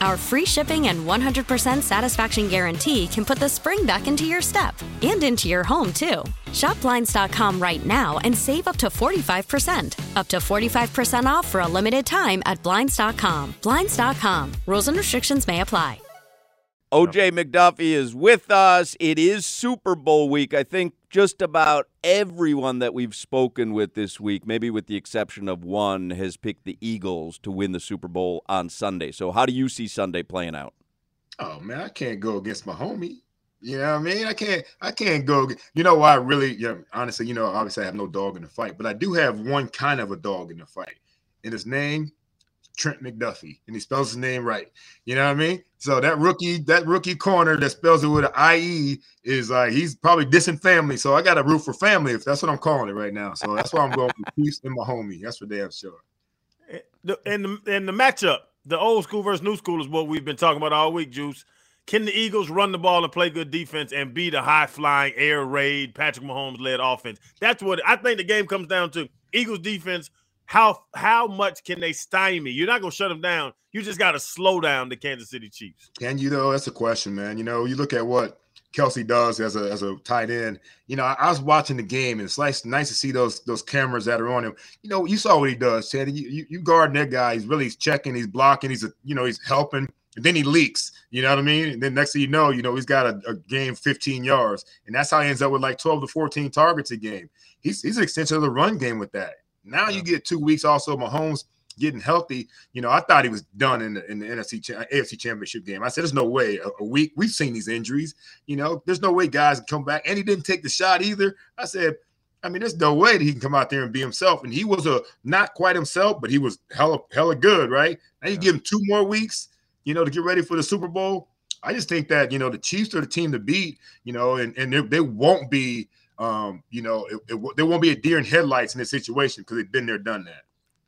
Our free shipping and 100% satisfaction guarantee can put the spring back into your step and into your home, too. Shop Blinds.com right now and save up to 45%. Up to 45% off for a limited time at Blinds.com. Blinds.com. Rules and restrictions may apply. OJ McDuffie is with us. It is Super Bowl week. I think just about everyone that we've spoken with this week, maybe with the exception of one, has picked the Eagles to win the Super Bowl on Sunday. So, how do you see Sunday playing out? Oh man, I can't go against my homie. You know what I mean? I can't. I can't go. You know why? I really, yeah. Honestly, you know, obviously, I have no dog in the fight, but I do have one kind of a dog in the fight, and his name Trent McDuffie, and he spells his name right. You know what I mean? So that rookie, that rookie corner that spells it with an IE is like he's probably dissing family. So I got a root for family if that's what I'm calling it right now. So that's why I'm going for Chiefs and my homie. That's for damn sure. And the and the matchup, the old school versus new school is what we've been talking about all week, Juice. Can the Eagles run the ball and play good defense and beat a high flying air raid Patrick Mahomes led offense? That's what I think the game comes down to. Eagles defense how how much can they stymie? You're not gonna shut them down. You just got to slow down the Kansas City Chiefs. Can you though? That's a question, man. You know, you look at what Kelce does as a as a tight end. You know, I, I, was watching the game, and it's nice nice to see those those cameras that are on him. You know, you saw what he does, Chad. You, you, you guard that guy. He's really he's checking, he's blocking, he's a, you know he's helping, and then he leaks. You know what I mean? And then next thing you know, you know he's got a, a game 15 yards, and that's how he ends up with like 12 to 14 targets a game. He's he's an extension of the run game with that. Now you get two weeks also Mahomes getting healthy. You know, I thought he was done in the, in the NFC AFC Championship game. I said, "There's no way a, a, week. We've seen these injuries. You know, there's no way guys can come back." And he didn't take the shot either. I said, "I mean, there's no way that he can come out there and be himself." And he was a not quite himself, but he was hella hella good, right? Now you give him two more weeks, you know, to get ready for the Super Bowl. I just think that you know the Chiefs are the team to beat. You know, and and they, they won't be um, you know, it, it, there won't be a deer in headlights in this situation because they've been there, done that.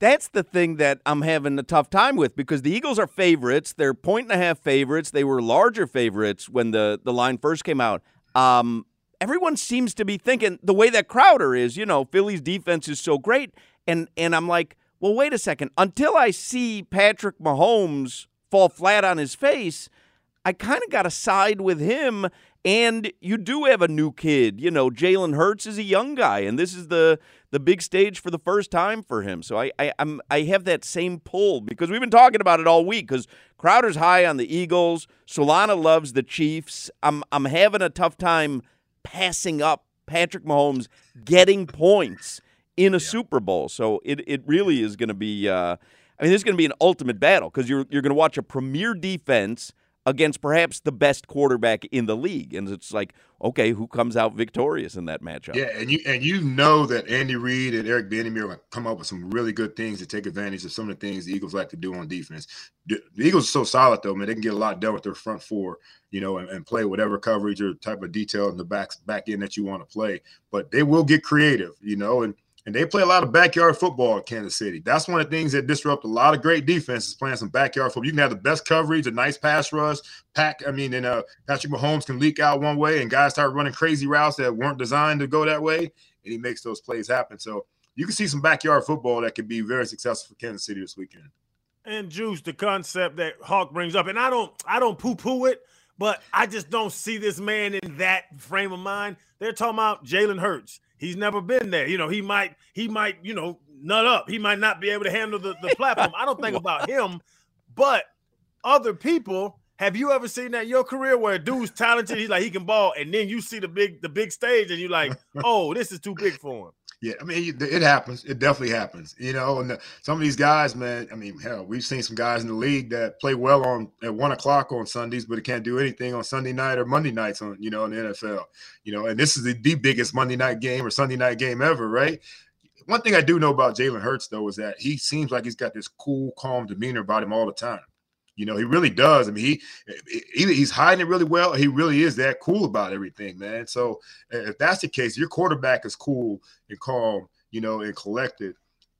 That's the thing that I'm having a tough time with because the Eagles are favorites. They're point and a half favorites. They were larger favorites when the, the line first came out. Um, everyone seems to be thinking the way that Crowder is, you know, Philly's defense is so great. And and I'm like, well, wait a second. Until I see Patrick Mahomes fall flat on his face, I kind of got to side with him and you do have a new kid. You know, Jalen Hurts is a young guy, and this is the the big stage for the first time for him. So I, I I'm I have that same pull because we've been talking about it all week. Because Crowder's high on the Eagles, Solana loves the Chiefs. I'm I'm having a tough time passing up Patrick Mahomes getting points in a yeah. Super Bowl. So it it really is going to be. Uh, I mean, this is going to be an ultimate battle because you're you're going to watch a premier defense against perhaps the best quarterback in the league. And it's like, okay, who comes out victorious in that matchup? Yeah, and you and you know that Andy Reid and Eric Bieniemy will come up with some really good things to take advantage of some of the things the Eagles like to do on defense. The, the Eagles are so solid though, man. They can get a lot done with their front four, you know, and, and play whatever coverage or type of detail in the back back end that you want to play. But they will get creative, you know, and and they play a lot of backyard football in Kansas City. That's one of the things that disrupt a lot of great defenses playing some backyard football. You can have the best coverage, a nice pass rush, pack. I mean, and uh, Patrick Mahomes can leak out one way, and guys start running crazy routes that weren't designed to go that way, and he makes those plays happen. So you can see some backyard football that can be very successful for Kansas City this weekend. And Juice, the concept that Hawk brings up, and I don't, I don't poo-poo it, but I just don't see this man in that frame of mind. They're talking about Jalen Hurts. He's never been there. You know, he might, he might, you know, nut up. He might not be able to handle the, the platform. I don't think about him, but other people. Have you ever seen that in your career where a dude's talented, he's like he can ball, and then you see the big the big stage, and you're like, oh, this is too big for him. Yeah, I mean, it happens. It definitely happens. You know, and the, some of these guys, man. I mean, hell, we've seen some guys in the league that play well on at one o'clock on Sundays, but it can't do anything on Sunday night or Monday nights on you know in the NFL. You know, and this is the, the biggest Monday night game or Sunday night game ever, right? One thing I do know about Jalen Hurts though is that he seems like he's got this cool, calm demeanor about him all the time. You know, he really does. I mean, he either he's hiding it really well, he really is that cool about everything, man. So if that's the case, your quarterback is cool and calm, you know, and collected.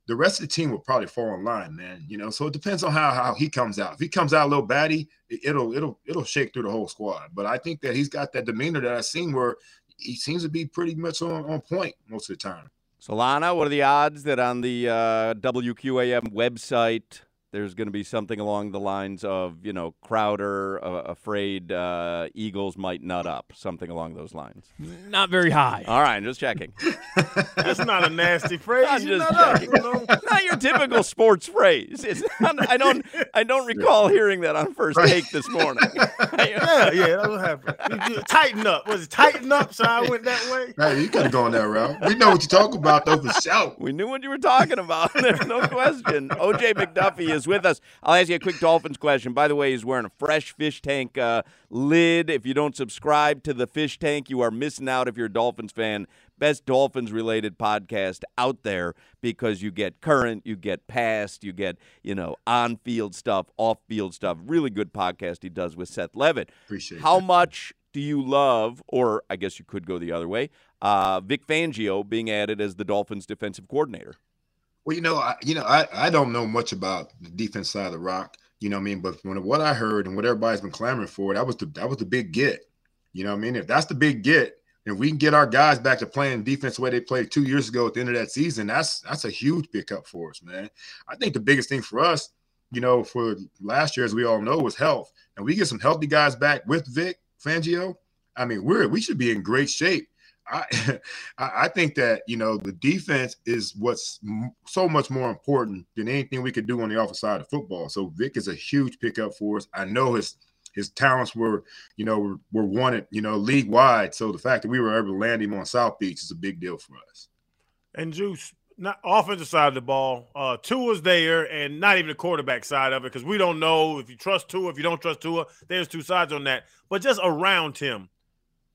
The rest of the team will probably fall in line, man. You know, so it depends on how how he comes out. If he comes out a little batty, it'll it'll it'll shake through the whole squad. But I think that he's got that demeanor that I've seen where he seems to be pretty much on, on point most of the time. Solana, what are the odds that on the uh, WQAM website there's going to be something along the lines of, you know, Crowder uh, afraid uh, Eagles might nut up, something along those lines. Not very high. All right, just checking. That's not a nasty phrase. I'm just checking. Up, not your typical sports phrase. Not, I don't. I don't recall hearing that on first take this morning. yeah, yeah, that what happened. tighten up. Was it tighten up? So I went that way. Hey, you could have gone that route. We know what you're talking about, though, for sure. We knew what you were talking about. There's no question. OJ McDuffie is with us. I'll ask you a quick Dolphins question. By the way, he's wearing a fresh fish tank uh, lid. If you don't subscribe to the fish tank, you are missing out if you're a Dolphins fan. Best Dolphins related podcast out there because you get current, you get past, you get, you know, on field stuff, off field stuff. Really good podcast he does with Seth Levitt. Appreciate How that. much do you love, or I guess you could go the other way, uh, Vic Fangio being added as the Dolphins defensive coordinator? Well, you know, I, you know, I, I don't know much about the defense side of the rock. You know what I mean? But when what I heard and what everybody's been clamoring for, that was the that was the big get. You know what I mean? If that's the big get, if we can get our guys back to playing defense the way they played two years ago at the end of that season, that's that's a huge pickup for us, man. I think the biggest thing for us, you know, for last year, as we all know, was health. And we get some healthy guys back with Vic Fangio. I mean, we're we should be in great shape I I think that you know the defense is what's so much more important than anything we could do on the offensive side of football. So Vic is a huge pickup for us. I know his his talents were you know were, were wanted you know league wide. So the fact that we were able to land him on South Beach is a big deal for us. And Juice, not offensive side of the ball, uh, Tua's there, and not even the quarterback side of it because we don't know if you trust Tua, if you don't trust Tua. There's two sides on that, but just around him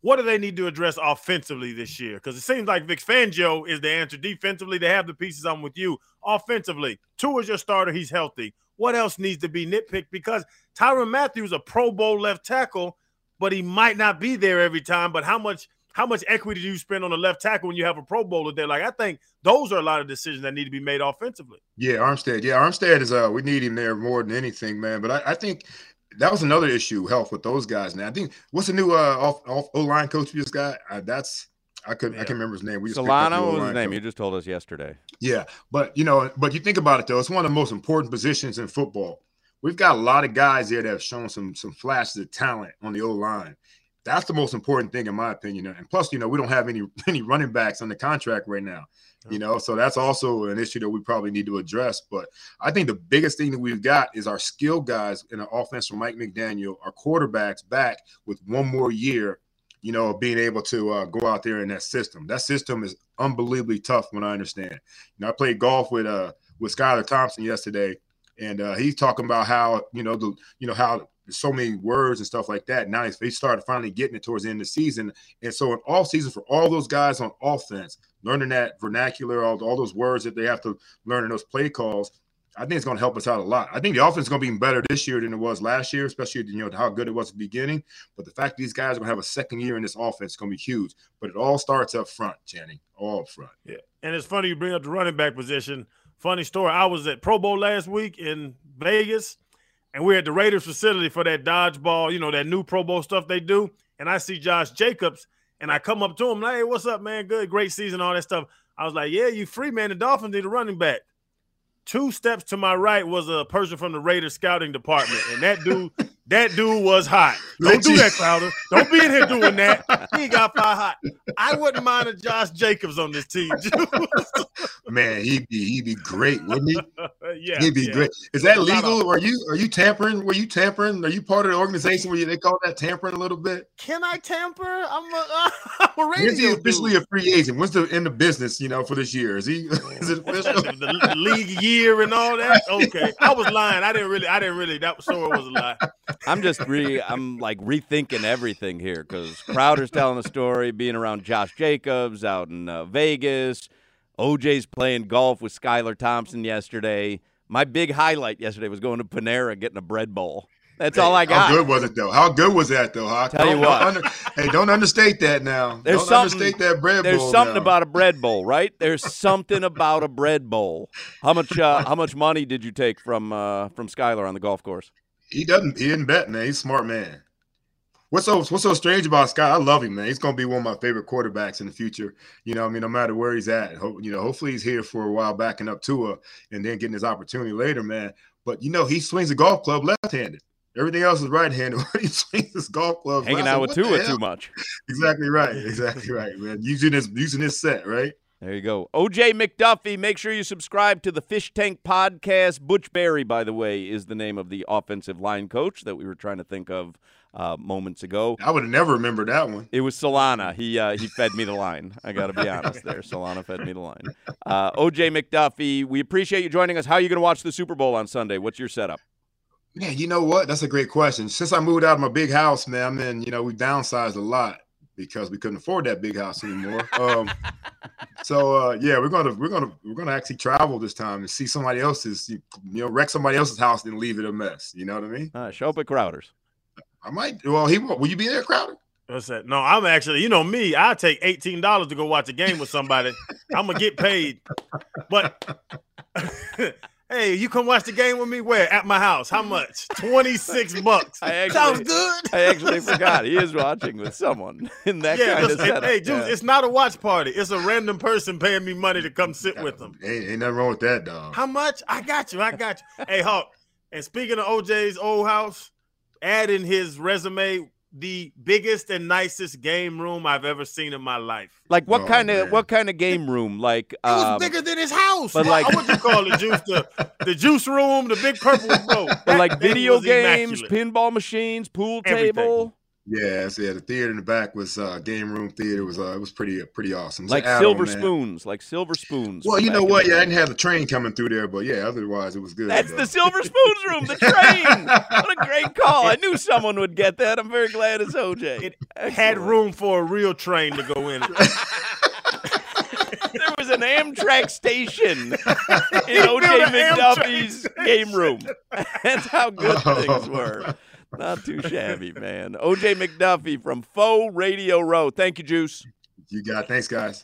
what do they need to address offensively this year? Because it seems like Vic Fangio is the answer. Defensively, they have the pieces. I'm with you. Offensively, Tua is your starter. He's healthy. What else needs to be nitpicked? Because Tyron Matthews, a Pro Bowl left tackle, but he might not be there every time. But how much how much equity do you spend on the left tackle when you have a Pro Bowler there? Like I think those are a lot of decisions that need to be made offensively. Yeah, Armstead. Yeah, Armstead is uh we need him there more than anything, man. But I, I think that was another issue, health with those guys. Now I think what's the new uh off, off O line coach we just got? Uh, that's I could yeah. I can't remember his name. We just Solana what was his name? Coach. You just told us yesterday. Yeah, but you know, but you think about it though, it's one of the most important positions in football. We've got a lot of guys there that have shown some some flashes of talent on the O line. That's the most important thing, in my opinion. And plus, you know, we don't have any any running backs on the contract right now. You know, so that's also an issue that we probably need to address. But I think the biggest thing that we've got is our skill guys in the offense from Mike McDaniel, our quarterbacks back with one more year, you know, being able to uh, go out there in that system. That system is unbelievably tough when I understand. You know, I played golf with uh with Skylar Thompson yesterday, and uh, he's talking about how you know the you know how so many words and stuff like that. Now he started finally getting it towards the end of the season, and so in all season for all those guys on offense, learning that vernacular, all, all those words that they have to learn in those play calls. I think it's going to help us out a lot. I think the offense is going to be better this year than it was last year, especially you know how good it was at the beginning. But the fact these guys are going to have a second year in this offense is going to be huge. But it all starts up front, Channing, all up front. Yeah, and it's funny you bring up the running back position. Funny story. I was at Pro Bowl last week in Vegas, and we're at the Raiders facility for that dodgeball, you know, that new Pro Bowl stuff they do. And I see Josh Jacobs, and I come up to him like, "Hey, what's up, man? Good, great season, all that stuff." I was like, "Yeah, you free man. The Dolphins need a running back." two steps to my right was a person from the Raiders scouting department, and that dude, that dude was hot. Don't do that, Crowder. Don't be in here doing that. He got five hot. I wouldn't mind a Josh Jacobs on this team. Man, he'd be he'd be great, wouldn't he? Yeah, he'd be yeah. great. Is that legal? of- Are you are you tampering? Were you tampering? Are you part of the organization where you, they call that tampering a little bit? Can I tamper? I'm a, I'm a radio When's he dude. officially a free agent? When's the in the business? You know, for this year, is he? Is it official? the, the league year and all that. Okay, I was lying. I didn't really. I didn't really. That story was a lie. I'm just re I'm like rethinking everything here because Crowder's telling the story, being around Josh Jacobs out in uh, Vegas. OJ's playing golf with Skylar Thompson yesterday. My big highlight yesterday was going to Panera getting a bread bowl. That's all I got. How good was it though? How good was that though? Hawk? Tell you what. under- hey, don't understate that now. There's don't something- understate that bread There's something now. about a bread bowl, right? There's something about a bread bowl. How much uh, how much money did you take from uh, from Skylar on the golf course? he doesn't. He didn't bet, man. He's a smart man. What's so What's so strange about Scott? I love him, man. He's gonna be one of my favorite quarterbacks in the future. You know, I mean, no matter where he's at, ho- you know, hopefully he's here for a while, backing up Tua, and then getting his opportunity later, man. But you know, he swings a golf club left-handed. Everything else is right-handed. he swings his golf club. Hanging out with Tua too much. Exactly right. Exactly right, man. Using this using this set, right? There you go. OJ McDuffie, make sure you subscribe to the Fish Tank Podcast. Butch Barry, by the way, is the name of the offensive line coach that we were trying to think of uh, moments ago. I would have never remembered that one. It was Solana. He uh, he fed me the line. I got to be honest there. Solana fed me the line. Uh, OJ McDuffie, we appreciate you joining us. How are you going to watch the Super Bowl on Sunday? What's your setup? Man, you know what? That's a great question. Since I moved out of my big house, man, I'm in, you know, we downsized a lot because we couldn't afford that big house anymore. Um, so uh, yeah, we're gonna we're gonna we're gonna actually travel this time and see somebody else's, you know, wreck somebody else's house and leave it a mess. You know what I mean? Uh, show up at Crowder's. I might. Well, he will you be there, Crowder? What's that? No, I'm actually, you know me, I take eighteen dollars to go watch a game with somebody. I'm gonna get paid. But hey, you come watch the game with me where? At my house. How much? 26 bucks. I actually, Sounds good. I actually forgot. He is watching with someone in that yeah, kind listen, of setup. hey, Juice, Yeah. it's not a watch party. It's a random person paying me money to come sit with them. Ain't, ain't nothing wrong with that, dog. How much? I got you. I got you. Hey, Hawk. And speaking of OJ's old house, add in his resume the biggest and nicest game room I've ever seen in my life. Like what Oh, kind of what kind of game room? Like It was um, bigger than his house. but What- like- what you call it, juice? The, the juice room, the big purple room. but like video games, Pin- pinball machines, pool Everything. table, Yeah, so yeah, the theater in the back was uh, game room theater. Was uh, it was pretty pretty awesome. Like silver man. spoons, like silver spoons. Well, you know what? Yeah, I didn't have the train coming through there, but yeah, otherwise it was good. That's though. the silver spoons room, the train. what a great call! I knew someone would get that. I'm very glad it's OJ. It Excellent. had room for a real train to go in. There was an Amtrak station in OJ McDuffie's game room. That's how good Oh. things were. Not too shabby, man. OJ McDuffie from Faux Radio Row. Thank you, Juice. You got. Thanks, guys.